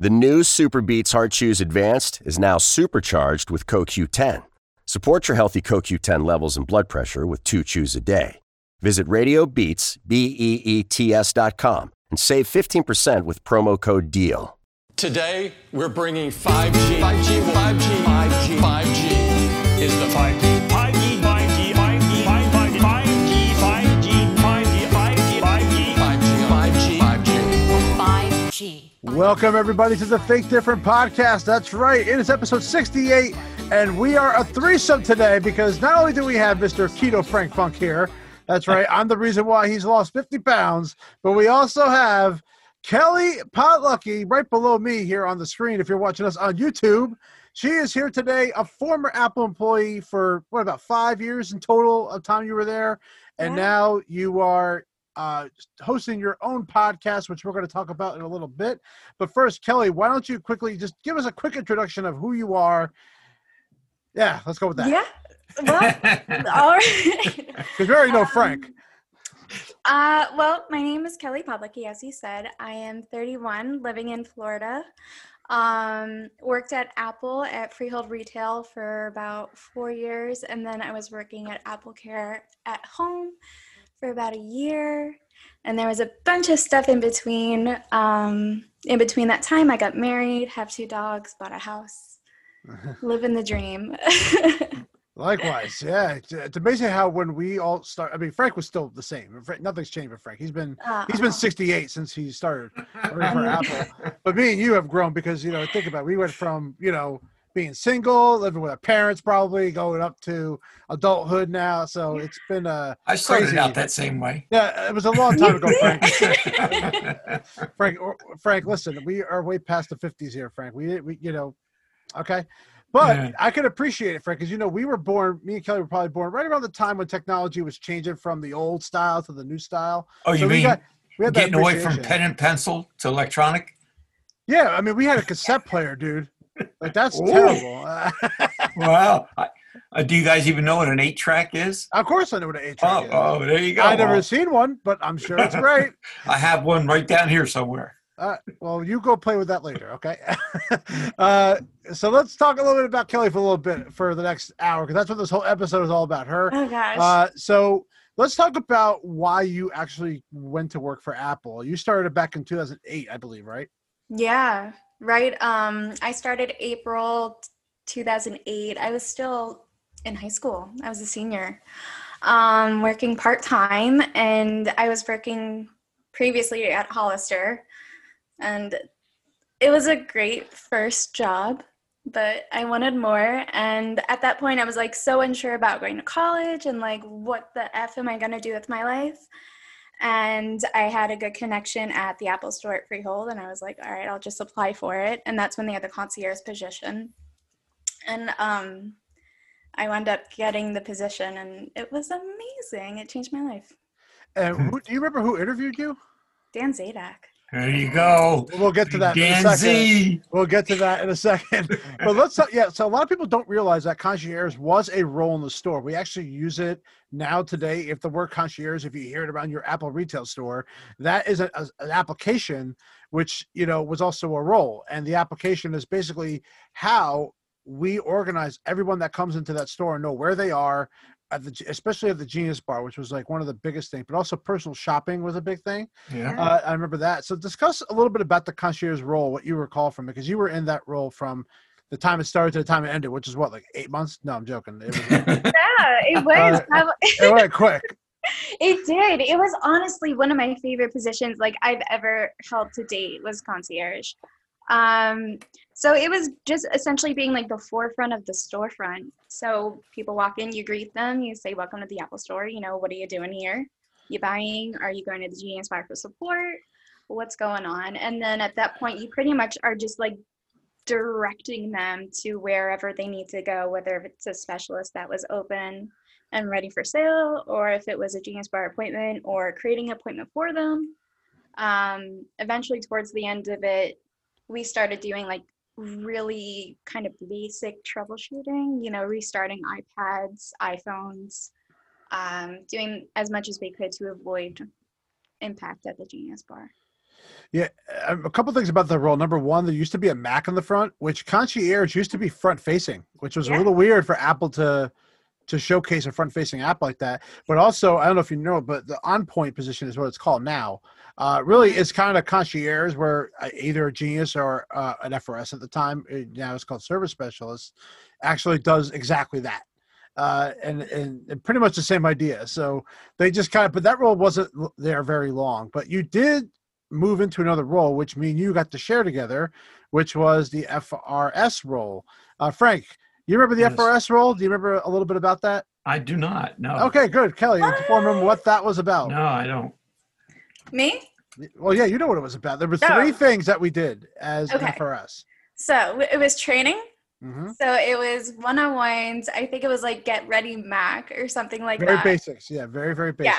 The new Super Beets Heart Chews Advanced is now supercharged with CoQ10. Support your healthy CoQ10 levels and blood pressure with two chews a day. Visit RadioBeats, B-E-E-T-S dot com and save 15% with promo code DEAL. Today, we're bringing 5G. 5G, 5G, 5G, 5G is the 5G. 5G, 5G. Welcome, everybody, to the Think Different podcast. That's right. It is episode 68, and we are a threesome today because not only do we have Mr. Keto Frank Funk here, that's right, I'm the reason why he's lost 50 pounds, but we also have Kelly Podlucky right below me here on the screen if you're watching us on YouTube. She is here today, a former Apple employee for what about five years in total of time you were there, and Yeah. now you are uh, hosting your own podcast, which we're going to talk about in a little bit. But first, Kelly, why don't you quickly just give us a quick introduction of who you are? Yeah, let's go with that. Yeah. Well, all right. Because we already know Frank. Uh, well, my name is Kelly Podlucky, as you said. I am 31, living in Florida. Um, worked at Apple at Freehold Retail for about four years, and then I was working at Apple Care at home for about a year. And there was a bunch of stuff in between. Um, in between that time, I got married, have two dogs, bought a house, living the dream. Likewise, yeah. It's, it's amazing how when we all start. I mean, Frank was still the same. Nothing's changed with Frank. He's been he's been Uh, 68 since he started working for Apple. But me and you have grown because you know think about it, we went from you know being single, living with our parents, probably going up to adulthood now. So it's been a. I started Crazy. out that same way. yeah, it was a long time ago, Frank. Frank, Frank, listen, we are way past the 50s here, Frank. We, we you know, okay. But Yeah. I could appreciate it, Frank, because you know we were born. Me and Kelly were probably born right around the time when technology was changing from the old style to the new style. Oh, you So we mean got- we had getting away from pen and pencil to electronic? Yeah, I mean, we had a cassette player, dude. Like that's Ooh. terrible. Wow. I, uh, do you guys even know what an eight track is? of course, I know what an eight track is. oh, there you go. I never Well, seen one, but I'm sure it's great. I have one right down here somewhere. Uh, well, you go play with that later, okay? uh, so let's talk a little bit about Kelly for a little bit for the next hour, because that's what this whole episode is all about. Her. oh gosh. Uh, so let's talk about why you actually went to work for Apple. You started back in 2008, I believe, right? Yeah, right. Um, I started April 2008. I was still in high school. I was a senior, um, working part time, and I was working previously at Hollister, and it was a great first job. But I wanted more, and at that point, I was like so unsure about going to college and like what the f am I gonna do with my life and I had a good connection at the Apple Store at Freehold, and I was like, all right, I'll just apply for it. And that's when they had the concierge position, and um, I wound up getting the position, and it was amazing. It changed my life. And who, do you remember who interviewed you? Dan Zadak. There you go. We'll get to that in a second. Z. We'll get to that in a second. But let's yeah. So a lot of people don't realize that concierge was a role in the store. We actually use it now today. If the word concierge, if you hear it around your Apple retail store, that is a, a- an application which you know was also a role. And the application is basically how we organize everyone that comes into that store and know where they are. At the, especially at the Genius Bar, which was like one of the biggest things, but also personal shopping was a big thing. Yeah. Uh, I remember that. So discuss a little bit about the concierge role, what you recall from it, because you were in that role from the time it started to the time it ended, which is what, like eight months? No, I'm joking. It, was, Yeah, it was. Uh, it went quick. it did. It was honestly one of my favorite positions like I've ever held to date was concierge. Um, so it was just essentially being like the forefront of the storefront. So people walk in, you greet them, you say, "Welcome to the Apple Store." You know, what are you doing here? You buying? Are you going to the Genius Bar for support? What's going on? And then at that point, you pretty much are just like directing them to wherever they need to go, whether it's a specialist that was open and ready for sale, or if it was a Genius Bar appointment, or creating an appointment for them. Um, eventually, towards the end of it, we started doing like really kind of basic troubleshooting, you know, restarting iPads, iPhones, um, doing as much as we could to avoid impact at the Genius Bar. Yeah, um, a couple things about the role. Number one, there used to be a Mac on the front, which concierge used to be front facing, which was a little weird for Apple to to showcase a front facing app like that. But also, I don't know if you know, but the on point position is what it's called now. Uh, really, it's kind of concierge where uh, either a genius or uh, an FRS at the time, uh, now it's called service specialist, actually does exactly that. Uh, and, and and pretty much the same idea. So they just kind of, but that role wasn't there very long. But you did move into another role, which me and you got to share together, which was the FRS role. Uh, Frank, you remember the Yes. FRS role? Do you remember a little bit about that? I do not. No. Okay, good. Kelly, inform them what that was about. No, I don't. Me? Well, yeah, you know what it was about. There were three things that we did as Okay. FRS. So it was training. Mm-hmm. So it was one on ones. I think it was like get ready Mac or something like Very that. basics. Yeah, very, very basic.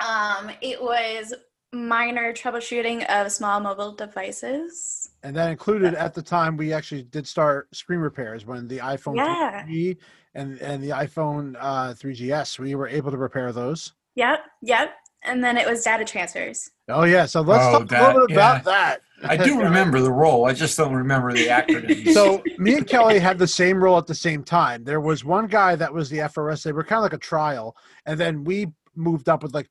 Yeah. Um, it was minor troubleshooting of small mobile devices. And that included at the time we actually did start screen repairs when the iPhone Yeah. 3G and, and the iPhone uh, 3GS, we were able to repair those. Yep, yep. And then it was data transfers. Oh, yeah. So let's Oh, talk a little bit about that. I do remember the role. I just don't remember the acronym. so me and Kelly had the same role at the same time. There was one guy that was the FRS. They were kind of like a trial, and then we moved up with like like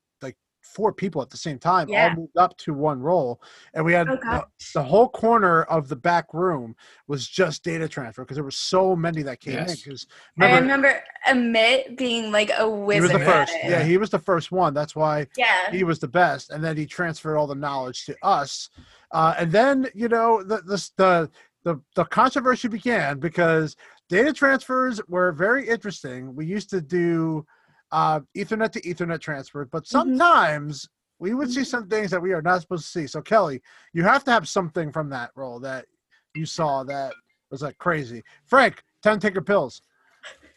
four people at the same time. Yeah. All moved up to one role, and we had Oh, the, the whole corner of the back room was just data transfer because there were so many that came in. Because I remember, remember Amit being like a he wizard. was the first. Yeah, he was the first one. That's why Yeah. he was the best and then he transferred all the knowledge to us uh, and then you know the, the the the the controversy began because data transfers were very interesting we used to do uh, ethernet to ethernet transfer but sometimes we would see some things that we are not supposed to see so kelly you have to have something from that role that you saw that was like crazy frank 10 tinker pills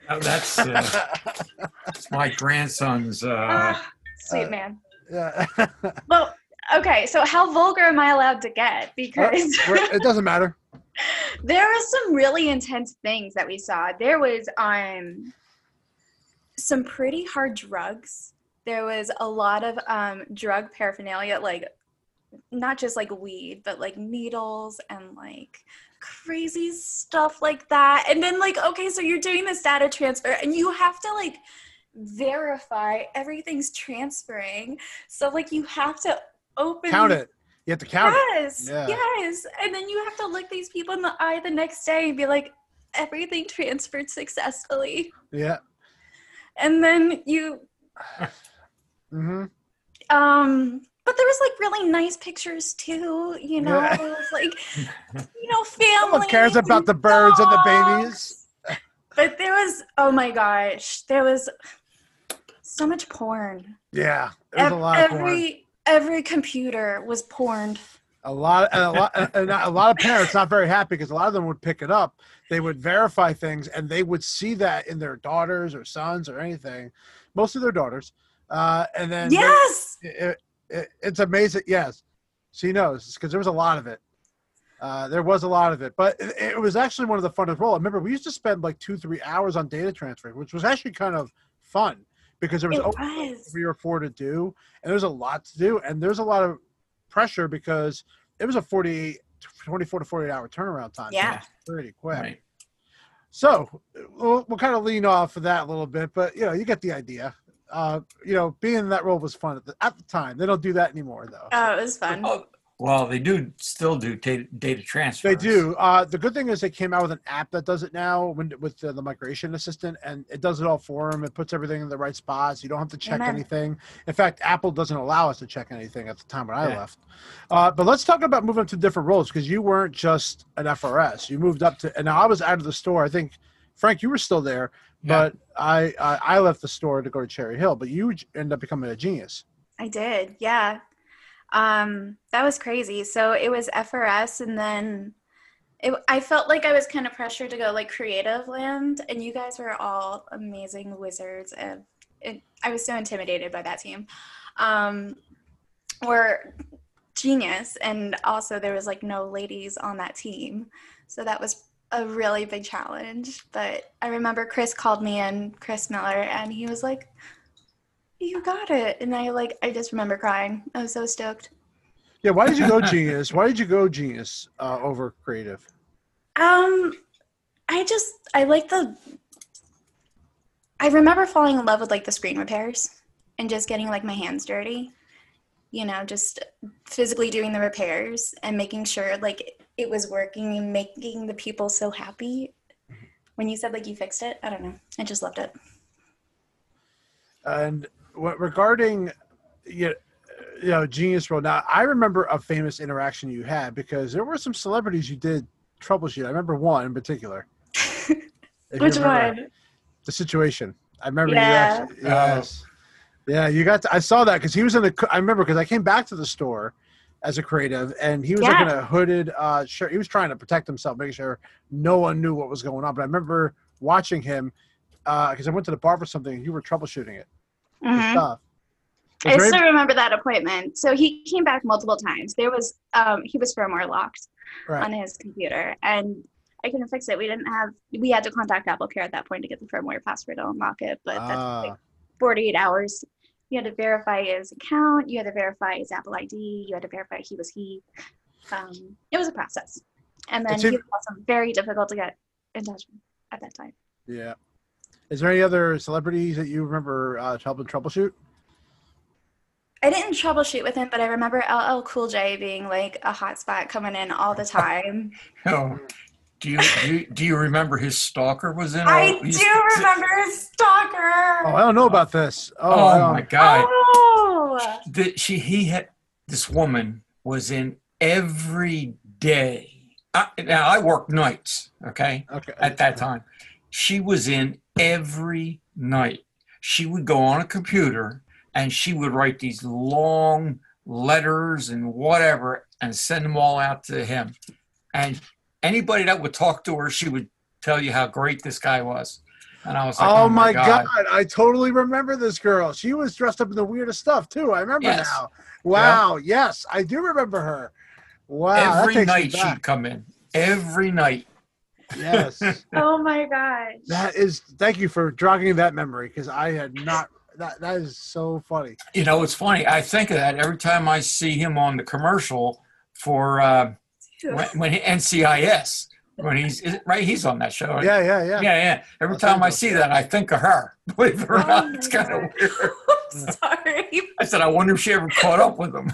Oh, that's, uh, that's my grandson's. Uh, Ah, sweet uh, man. yeah Well, okay. So how vulgar am I allowed to get? Because We're- it doesn't matter there were some really intense things that we saw. There was um some pretty hard drugs. There was a lot of um, drug paraphernalia, like not just like weed, but like needles and like crazy stuff like that. And then like, okay, so you're doing this data transfer and you have to like verify everything's transferring. So like you have to open count it you have to count it yes, Yeah. yes. And then you have to look these people in the eye the next day and be like, everything transferred successfully. yeah And then you hmm um but there was like really nice pictures too, you know. Yeah. It was like you know, family. one cares about the birds and the babies. But there was oh my gosh, there was so much porn. Yeah, there's a lot of porn. every every computer was porned. A lot, a lot, and a lot of parents not very happy because a lot of them would pick it up. They would verify things, and they would see that in their daughters or sons or anything. Most of their daughters, uh, and then they- yes. it, it, it's amazing. Yes, she knows because there was a lot of it. Uh, there was a lot of it, but it, it was actually one of the funnest roles. I remember we used to spend like two, three hours on data transfer, which was actually kind of fun because there was was. three or four to do, and there's a lot to do, and there's a lot of pressure because it was a 48, 24 to 48 hour turnaround time. Yeah. it's pretty quick. right. So we'll, we'll kind of lean off of that a little bit, but you know, you get the idea. Uh, you know, being in that role was fun at the, at the time. They don't do that anymore, though. Oh, it was fun. Oh, well, they do still do data, data transfer. They do. Uh, the good thing is they came out with an app that does it now when, with uh, the migration assistant, and it does it all for them. It puts everything in the right spots. You don't have to check Amen. anything. In fact, Apple doesn't allow us to check anything at the time when I Yeah. left. Uh, but let's talk about moving to different roles because you weren't just an FRS. You moved up to, and now I was out of the store. I think Frank, you were still there, Yeah. but I, I I left the store to go to Cherry Hill. But you ended up becoming a genius. I did, yeah. Um, that was crazy. So it was FRS, and then it, I felt like I was kind of pressured to go like creative land, and you guys were all amazing wizards, and I was so intimidated by that team. Um, were genius, and also there was like no ladies on that team, so that was a really big challenge. But I remember Chris called me in, Chris Miller, and he was like, you got it and i like i just remember crying i was so stoked Yeah, why did you go genius? Why did you go genius uh, over creative? Um, I just I like the. I remember falling in love with like the screen repairs and just getting like my hands dirty. You know, just physically doing the repairs and making sure like it was working and making the people so happy. When you said like you fixed it, I don't know. I just loved it. And regarding you know, you know genius role now i remember a famous interaction you had because there were some celebrities you did troubleshoot. I remember one in particular. Which one? the situation. I remember Yeah. you actually, yes. Yeah you got to, i saw that because he was in the i remember because i came back to the store as a creative and he was like in a hooded uh shirt. He was trying to protect himself making sure no one knew what was going on. But i remember watching him because i went to the bar for something and you were troubleshooting it Mhm. stuff I there still remember that appointment. So he came back multiple times. There was um, he was firmware locked Right. on his computer, and I couldn't fix it. We didn't have. We had to contact AppleCare at that point to get the firmware password to unlock it, but that's Ah. like 48 hours. You had to verify his account. You had to verify his Apple ID. You had to verify he was he. Um, it was a process, and then It's he was also very difficult to get in touch with at that time. Yeah. Is there any other celebrities that you remember uh, helping troubleshoot? I didn't troubleshoot with him, but I remember LL Cool J being like a hotspot coming in all the time. Oh, do you do you, do you remember his stalker was in? I all these- do remember his stalker. Oh, I don't know about this. Oh, Oh, my god! Oh, The, she he had this woman was in every day. I, now I worked nights. Okay, Okay. at that time. She was in every night. She would go on a computer and she would write these long letters and whatever and send them all out to him. And anybody that would talk to her, she would tell you how great this guy was. And I was like, Oh, oh my god. I totally remember this girl. She was dressed up in the weirdest stuff too. I remember Yes. now. Wow. Yes, I do remember her. Wow. Every night she'd come in. Every night. Yes. oh my gosh. that is. Thank you for jogging that memory because I had not. That that is so funny. You know, it's funny. I think of that every time I see him on the commercial for uh, when, when NCIS. When he's is it- right, he's on that show. Yeah, yeah, yeah. yeah, yeah. Every Los time I see yeah. that, I think of her. Believe it or Oh not, it's kind of God. weird. Sorry. I said, I wonder if she ever caught up with him.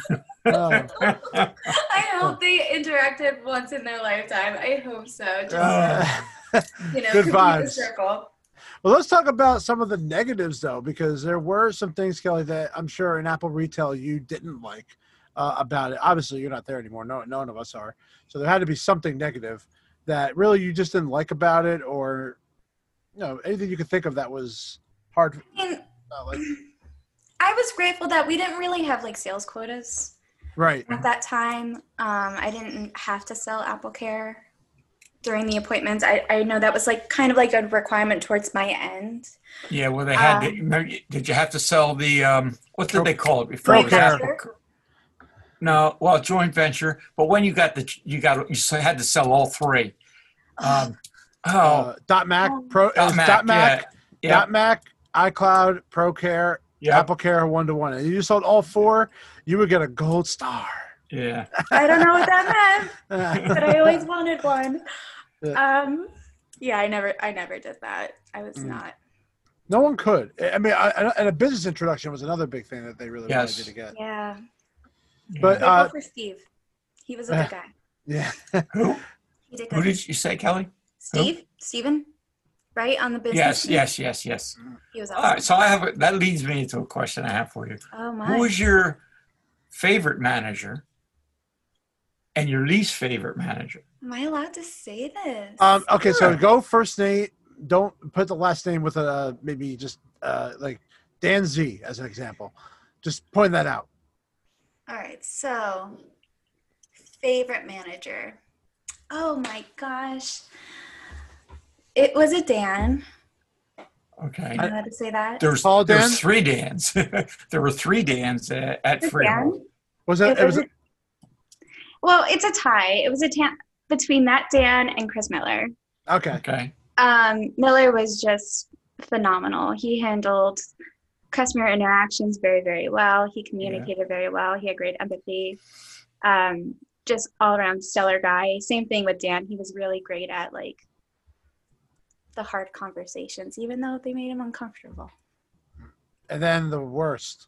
Oh, I hope they interacted once in their lifetime. I hope so. Just uh, you know, good vibes. circle. Well, let's talk about some of the negatives, though, because there were some things, Kelly, that I'm sure in Apple retail you didn't like uh, about it. Obviously, you're not there anymore. No, none of us are. So there had to be something negative that really you just didn't like about it, or you know, anything you could think of that was hard. I mean, like, I was grateful that we didn't really have like sales quotas right. at that time. Um, I didn't have to sell Apple Care during the appointments. I, I know that was like kind of like a requirement towards my end. yeah, well, they had. Um, remember, did you have to sell the um, what did they call it before? Joint it was Apple venture? Car- No, well, joint venture. But when you got the, you got you had to sell all three. Um, oh, Uh, dot Mac Pro. Dot Mac, Dot Mac. yeah, Dot Mac. iCloud. ProCare. yeah, Apple Care one to one. And you sold all four, you would get a gold star. yeah. I don't know what that meant, but I always wanted one. Yeah. Um, yeah, I never, I never did that. I was Mm. not. No one could. I mean, I, I- and a business introduction was another big thing that they really Yes. wanted you to get. Yeah. But Go uh, for Steve. He was a good guy. yeah, Who, He did who did you say, Kelly? Steve, Steven, right on the business. Yes, team? yes, yes, yes. He was All awesome. right, so I have a, that leads me into a question I have for you. oh my. Who was your favorite manager and your least favorite manager? Am I allowed to say this? Um, okay, so go first name. Don't put the last name with a maybe just uh, like Dan Z as an example. Just point that out. All right. So, favorite manager. Oh my gosh. It was a Dan. Okay. Am I allowed to say that? There's, Paul Dan? there's three Dans. there were three Dans at, at A Freehold. Dan? Was it? It It was. was a- Well, it's a tie. It was a tan between that Dan and Chris Miller. Okay. Okay. Um, Miller was just phenomenal. He handled customer interactions very, very well. He communicated very well. He had great empathy. Um, just all around stellar guy. Same thing with Dan. He was really great at like the hard conversations, even though they made him uncomfortable. And then the worst.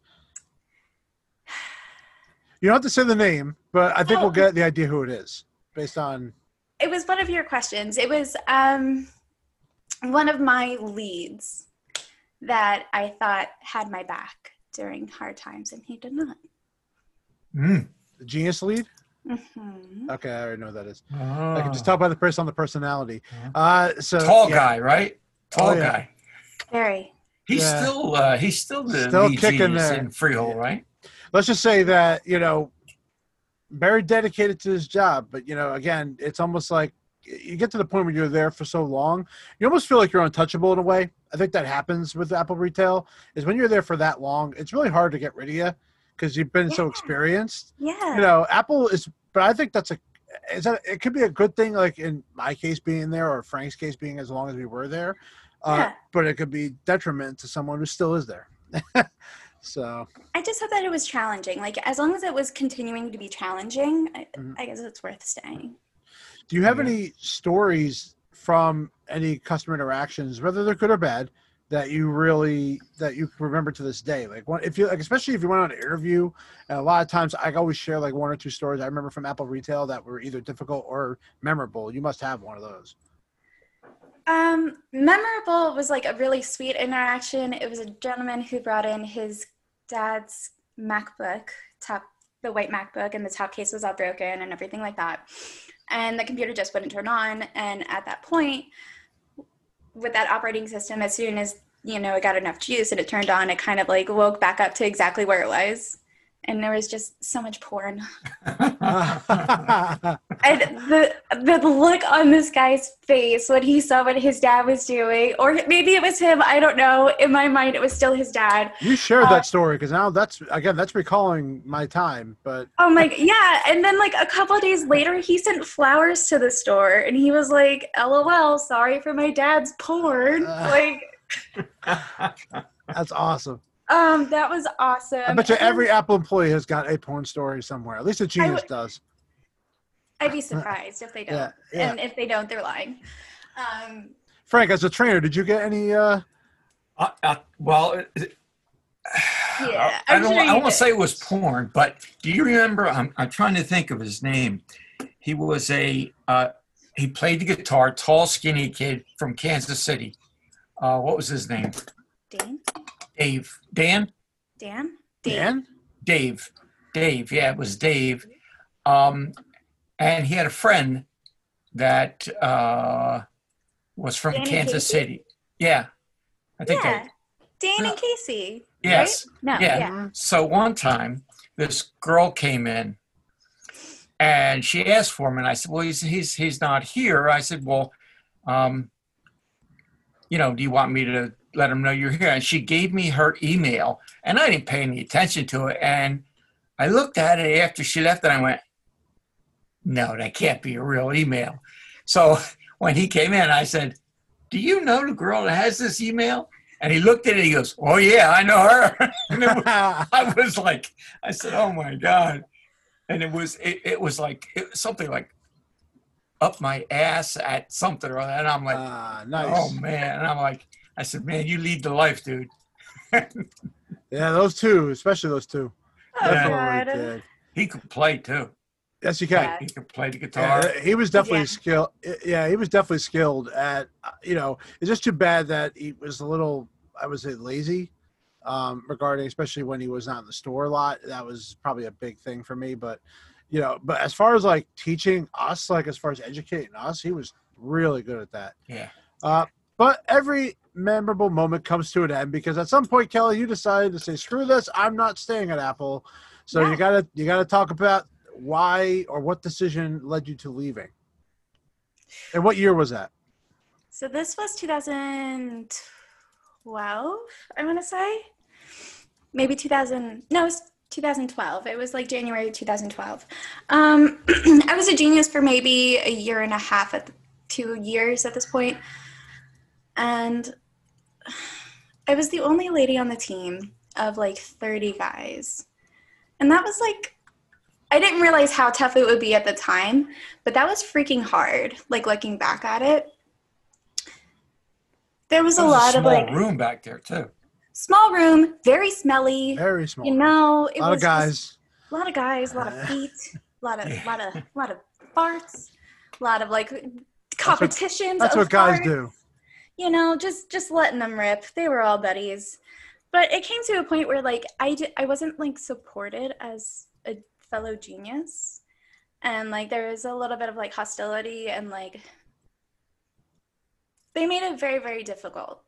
You don't have to say the name, but I think we'll Oh. get the idea who it is based on. It was one of your questions. It was um, one of my leads that I thought had my back during hard times, and he did not. Mm. The genius lead? hmm Okay, I already know what that is. I Ah. can just tell by the person on the personality. Uh, so Tall yeah, guy, right? Tall Oh, yeah. guy. Very. He's Yeah. still uh, he's still the Still lead kicking genius there. in Freehold, right? Let's just say that you know, very dedicated to his job. But you know, again, it's almost like you get to the point where you're there for so long, you almost feel like you're untouchable in a way. I think that happens with Apple Retail. Is when you're there for that long, it's really hard to get rid of you because you've been so experienced. Yeah. you know, Apple is, but I think that's a, is that it could be a good thing, like in my case being there or Frank's case being as long as we were there, uh, Yeah. but it could be detriment to someone who still is there. so I just hope that it was challenging. Like as long as it was continuing to be challenging, I, Mhm. I guess it's worth staying. Do you have Yeah. any stories from any customer interactions, whether they're good or bad, that you really that you remember to this day? Like, one, if you like, especially if you went on an interview, and a lot of times I always share like one or two stories I remember from Apple Retail that were either difficult or memorable. You must have one of those. Um, memorable was like a really sweet interaction. It was a gentleman who brought in his dad's MacBook, top the white MacBook, and the top case was all broken and everything like that. And the computer just wouldn't turn on. And at that point, with that operating system, as soon as you know it got enough juice and it turned on, it kind of like woke back up to exactly where it was. And there was just so much porn. And the the look on this guy's face when he saw what his dad was doing, or maybe it was him. I don't know. In my mind, it was still his dad. You shared Uh, that story because now that's again that's recalling my time. But Oh my, yeah. And then like a couple of days later, he sent flowers to the store, and he was like, "LOL, sorry for my dad's porn." Uh. like, that's awesome. Um, that was awesome. I bet you And every Apple employee has got a porn story somewhere. At least a genius would- does. I'd be surprised if they don't. Yeah, yeah. And if they don't, they're lying. Um, Frank, as a trainer, did you get any? uh Uh, uh, well, it- it- Yeah, I I'm don't. sure I won't say it was porn, but do you remember? I'm, I'm trying to think of his name. He was a. Uh, he played the guitar. Tall, skinny kid from Kansas City. Uh, what was his name? Dan, Dave. Dan. Dan, Dan? Dave. Dave. Yeah, it was Dave. Um, and he had a friend that uh, was from Danny Kansas Casey? City. Yeah, I think. Yeah, that- Dan No. and Casey. yes. Right? No. Yeah. yeah. So one time, this girl came in, and she asked for him, and I said, "Well, he's he's he's not here." I said, "Well, um, you know, do you want me to let him know you're here?" And she gave me her email, and I didn't pay any attention to it. And I looked at it after she left, and I went, "No, that can't be a real email." So when he came in, I said, "Do you know the girl that has this email?" And he looked at it. He goes, "Oh yeah, I know her." and it was, I was like, I said, "Oh my god!" And it was, it, it was like it was something like up my ass at something or other. And I'm like, Ah, nice. "Oh man!" And I'm like, I said, "Man, you lead the life, dude." Yeah, those two, especially those two. Definitely God. did. He could play too. Yes, he can. Yeah. He could play the guitar. Yeah, he was definitely Yeah. skilled. Yeah, he was definitely skilled at. uh, You know, it's just too bad that he was a little, I would say, lazy um, regarding, especially when he was not in the store a lot. That was probably a big thing for me. But you know, but as far as like teaching us, like as far as educating us, he was really good at that. Yeah. Uh, but every memorable moment comes to an end because at some point, Kelly, you decided to say, "Screw this! I'm not staying at Apple." So you gotta you gotta talk about why or what decision led you to leaving, and what year was that? So this was 2012, I want to say. Maybe 2000. No, it was 2012. It was like January 2012. Um, I was a genius for maybe a year and a half at two years at this point, and I was the only lady on the team of like 30 guys, and that was like I didn't realize how tough it would be at the time, but that was freaking hard. Like looking back at it, there was There a was lot of small like room back there too. small room, very smelly. Very small. You know, it a lot was of guys. a lot of guys, a lot of feet, a lot of, a lot of, a lot of farts, a lot of like competitions. That's of what guys farts. do. You know, just just letting them rip. They were all buddies, but it came to a point where like I di- I wasn't like supported as a fellow genius, and like there was a little bit of like hostility and like they made it very very difficult.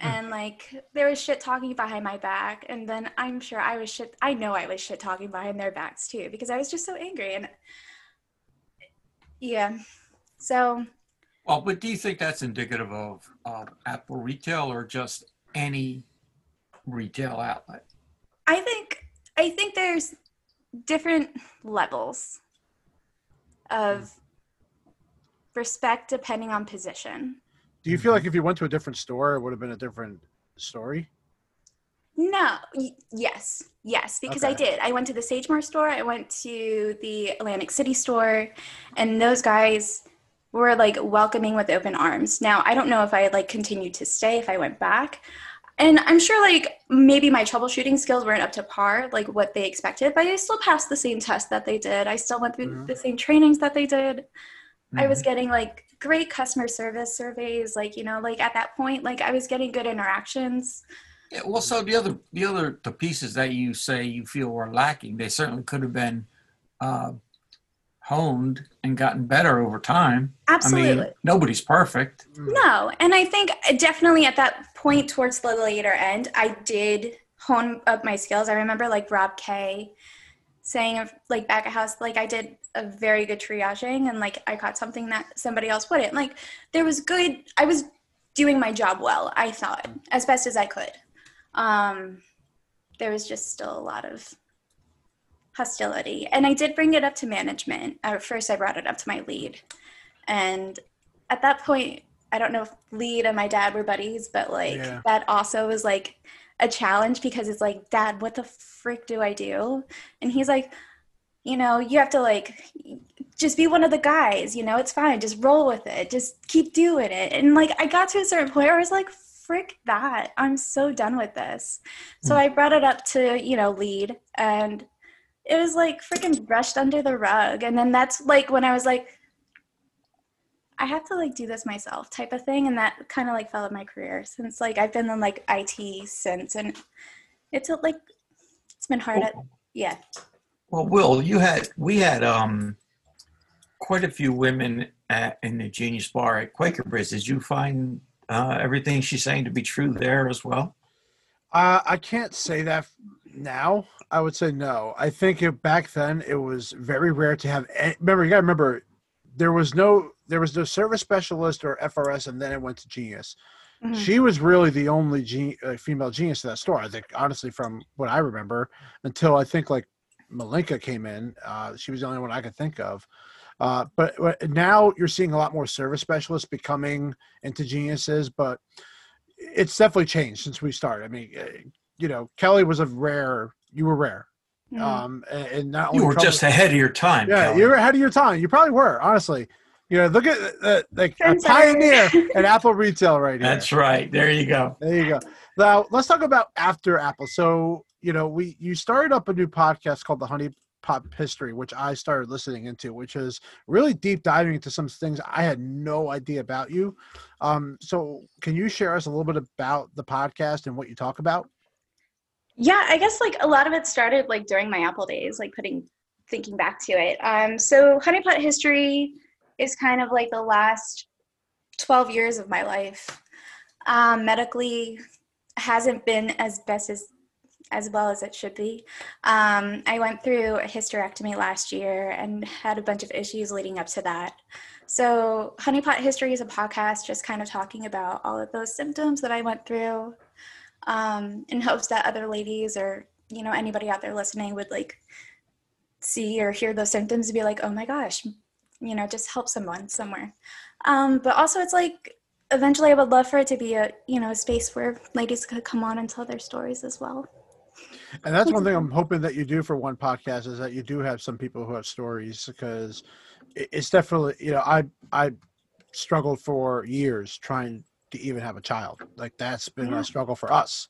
Hmm. And like there was shit talking behind my back. And then i'm sure i was shit i know i was shit talking behind their backs too because i was just so angry. And yeah. So Well, but do you think that's indicative of uh, Apple retail or just any retail outlet? i think i think there's different levels of respect depending on position Do you feel like if you went to a different store, it would have been a different story? No, y- yes, yes, because I did. I went to the Sagemore store, I went to the Atlantic City store, and those guys were like welcoming with open arms. Now, I don't know if I like continued to stay if I went back. And I'm sure like maybe my troubleshooting skills weren't up to par, like what they expected, but I still passed the same test that they did. I still went through Mhm. the same trainings that they did. I was getting like great customer service surveys, like, you know, like at that point, like I was getting good interactions. Yeah, well, so the other, the other, the pieces that you say you feel were lacking, they certainly could have been uh, honed and gotten better over time. Absolutely. I mean, nobody's perfect. No, and I think definitely at that point towards the later end, I did hone up my skills. I remember like Rob K saying of like back at house, like I did a very good triaging and like I caught something that somebody else wouldn't. Like there was good I was doing my job well, I thought, as best as I could. Um there was just still a lot of hostility. And I did bring it up to management. At first I brought it up to my lead. And at that point, I don't know if Lead and my dad were buddies, but like Yeah. that also was like a challenge because it's like, Dad, what the frick do I do? And he's like, you know, you have to like just be one of the guys, you know, it's fine. Just roll with it. Just keep doing it. And like I got to a certain point where I was like, frick that. I'm so done with this. So hmm. I brought it up to, you know, lead and it was like freaking brushed under the rug. And then that's like when I was like, I have to like do this myself type of thing. And that kind of like followed my career since like I've been in like IT since and it's a, like, it's been hard at, yeah. Well, Will, you had, we had um, quite a few women at, in the Genius Bar at Quaker Bridge. Did you find uh, everything she's saying to be true there as well? Uh, I can't say that now. I would say no. I think it, back then it was very rare to have. Any, remember, you got to remember, there was no there was no service specialist or FRS, and then it went to Genius. Mhm. She was really the only gen, uh, female genius in that store. I think, honestly, from what I remember, until I think like Malinka came in, uh, she was the only one I could think of. Uh, but, but now you're seeing a lot more service specialists becoming into geniuses, but it's definitely changed since we started. I mean, uh, you know, Kelly was a rare. You were rare, Mhm. um, and, and not only You were trouble- just ahead of your time. yeah, Kelly. you were ahead of your time. You probably were, honestly. You know, look at uh, like a pioneer at Apple retail right here. That's right. There you go. There you go. Now let's talk about after Apple. So you know, we you started up a new podcast called the Honey Pop History, which I started listening into, which is really deep diving into some things I had no idea about you. Um, so can you share us a little bit about the podcast and what you talk about? Yeah, I guess like a lot of it started like during my Apple days, like putting thinking back to it. Um, so Honeypot history is kind of like the last 12 years of my life. Um, medically hasn't been as best as as well as it should be. Um, I went through a hysterectomy last year and had a bunch of issues leading up to that. So Honeypot history is a podcast just kind of talking about all of those symptoms that I went through um, in hopes that other ladies or you know anybody out there listening would like see or hear those symptoms and be like oh my gosh you know just help someone somewhere. Um, but also it's like eventually i would love for it to be a you know a space where ladies could come on and tell their stories as well. And that's one thing I'm hoping that you do for one podcast is that you do have some people who have stories because it's definitely you know I I struggled for years trying to even have a child like that's been Yeah. a struggle for us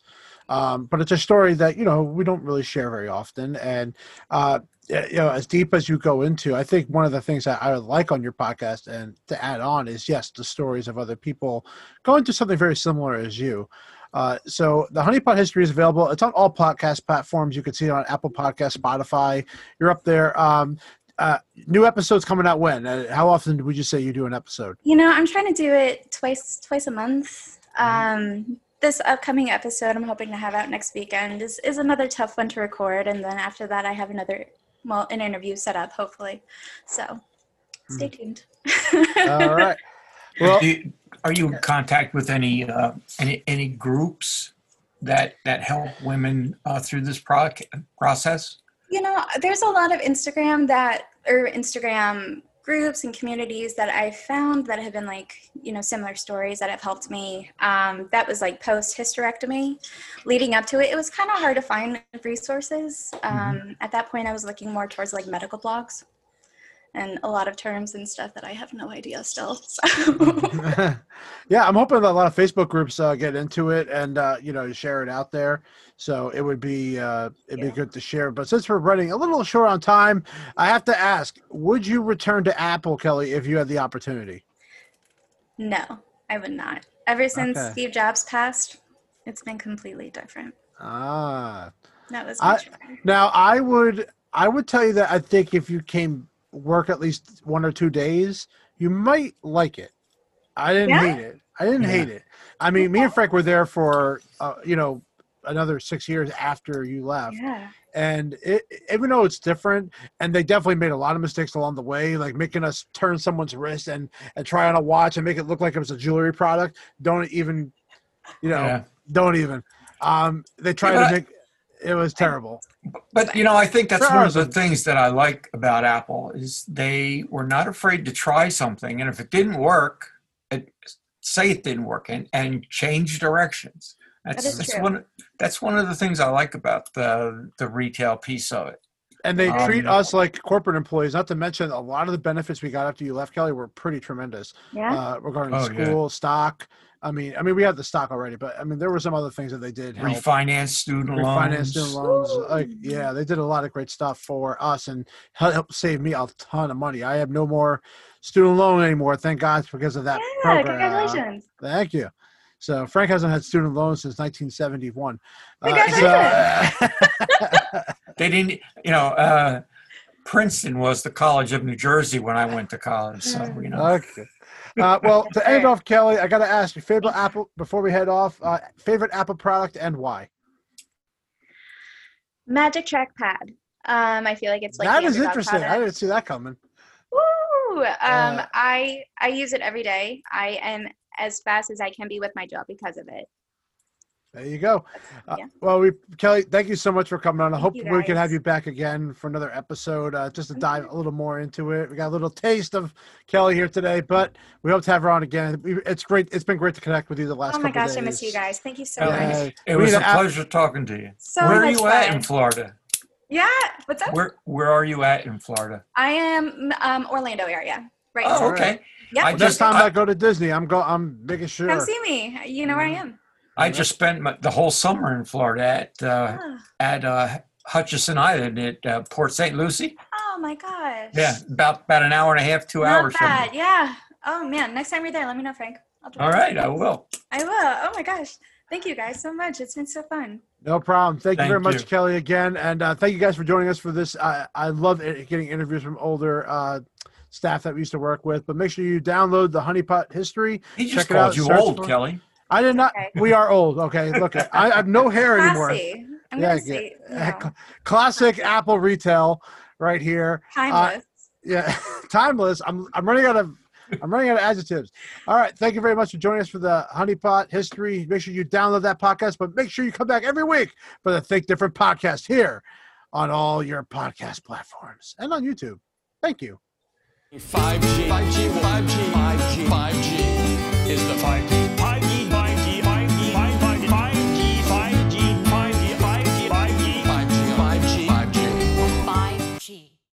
um, but it's a story that you know we don't really share very often and uh, you know as deep as you go into I think one of the things that I would like on your podcast and to add on is yes the stories of other people going through something very similar as you uh, so the honeypot history is available. It's on all podcast platforms. You can see it on Apple Podcast, Spotify. You're up there. Um, uh, new episodes coming out when? Uh, how often would you say you do an episode? You know, I'm trying to do it twice twice a month. Mm-hmm. Um, this upcoming episode I'm hoping to have out next weekend is, is another tough one to record, and then after that I have another well an interview set up hopefully. So stay tuned. Hmm. All right. Well, Do you- are you in contact with any uh, any any groups that that help women uh, through this proc- process? You know, there's a lot of Instagram that or Instagram groups and communities that I found that have been like, you know, similar stories that have helped me. Um, that was like post hysterectomy. Leading up to it, it was kind of hard to find resources. Um, At that point, I was looking more towards like medical blogs and a lot of terms and stuff that I have no idea still. So. yeah, I'm hoping that a lot of Facebook groups uh, get into it and uh, you know share it out there. So it would be uh, it'd be good to share. But since we're running a little short on time, I have to ask: Would you return to Apple, Kelly, if you had the opportunity? no, I would not. Ever since Okay. Steve Jobs passed, it's been completely different. Ah, That was I- much better. Now I would I would tell you that I think if you came work at least one or two days, you might like it. I didn't Yeah? hate it. I didn't Yeah. hate it. I mean, me and Frank were there for uh, you know another six years after you left, Yeah. and it, even though it's different, and they definitely made a lot of mistakes along the way, like making us turn someone's wrist and and try on a watch and make it look like it was a jewelry product. Don't even, you know, Yeah. don't even. Um, they tried Yeah, to make it was terrible. But you know, I think that's one of the things that I like about Apple is they were not afraid to try something, and if it didn't work, it, say it didn't work, and and change directions. That's, is that's true. one. That's one of the things I like about the the retail piece of it. And they Um, treat us like corporate employees. Not to mention, a lot of the benefits we got after you left, Kelly, were pretty tremendous. Yeah. Uh, regarding Oh, yeah. school stock. I mean, I mean, we had the stock already, but I mean, there were some other things that they did. Help. Refinance student Refinance loans. student loans. Like, yeah, they did a lot of great stuff for us and helped save me a ton of money. I have no more student loan anymore. Thank God because of that yeah, program. congratulations. Thank you. So Frank hasn't had student loans since 1971. Uh, Congratulations. They didn't. You know, uh, Princeton was the College of New Jersey when I went to college. So you know. okay. Uh, well, to end off, Kelly, I got to ask your favorite Apple before we head off. Uh, favorite Apple product and why? Magic trackpad. Um, I feel like it's like that is the is underdog interesting. I didn't see that coming. Woo! Um, Uh, I I use it every day. I am as fast as I can be with my job because of it. There you go. Uh, Yeah. well, we Kelly, thank you so much for coming on. I Thank hope we can have you back again for another episode, uh, just to dive a little more into it. We got a little taste of Kelly here today, but we hope to have her on again. It's great. It's been great to connect with you the last. Oh my couple gosh, I miss you guys. Thank you so Uh, much. It was need a to ask- pleasure talking to you. So Where are much you at in Florida? Yeah. What's up? Where Where are you at in Florida? I am um, Orlando area. Right. Oh, All okay. Yeah. I Next time I, I go to Disney, I'm go. I'm making sure. Come see me. You know where I am. I just spent my, the whole summer in Florida at uh, Oh, at uh, Hutchinson Island at uh, Port St. Lucie. oh my gosh. Yeah, about about an hour and a half, two Not hours. bad. From Yeah. Oh man. Next time you're there, let me know, Frank. I'll do All I will. I will. Oh my gosh. Thank you guys so much. It's been so fun. No problem. Thank, you Thank very much, you. Kelly, again, and uh, thank you guys for joining us for this. I I love it, getting interviews from older uh, staff that we used to work with. But make sure you download the Honeypot history. He just Check it called out, you old, Kelly. I did not. Okay. We are old. Okay, look, I, I have no hair anymore. Classy. I'm Yeah, gonna yeah. say you Uh, know, Classic Apple retail, right here. timeless. Yeah, timeless. I'm I'm running out of I'm running out of adjectives. All right, thank you very much for joining us for the Honeypot history. Make sure you download that podcast, but make sure you come back every week for the Think Different podcast here on all your podcast platforms and on YouTube. Thank you. 5G, 5G, 5G, 5G, 5G is the 5G.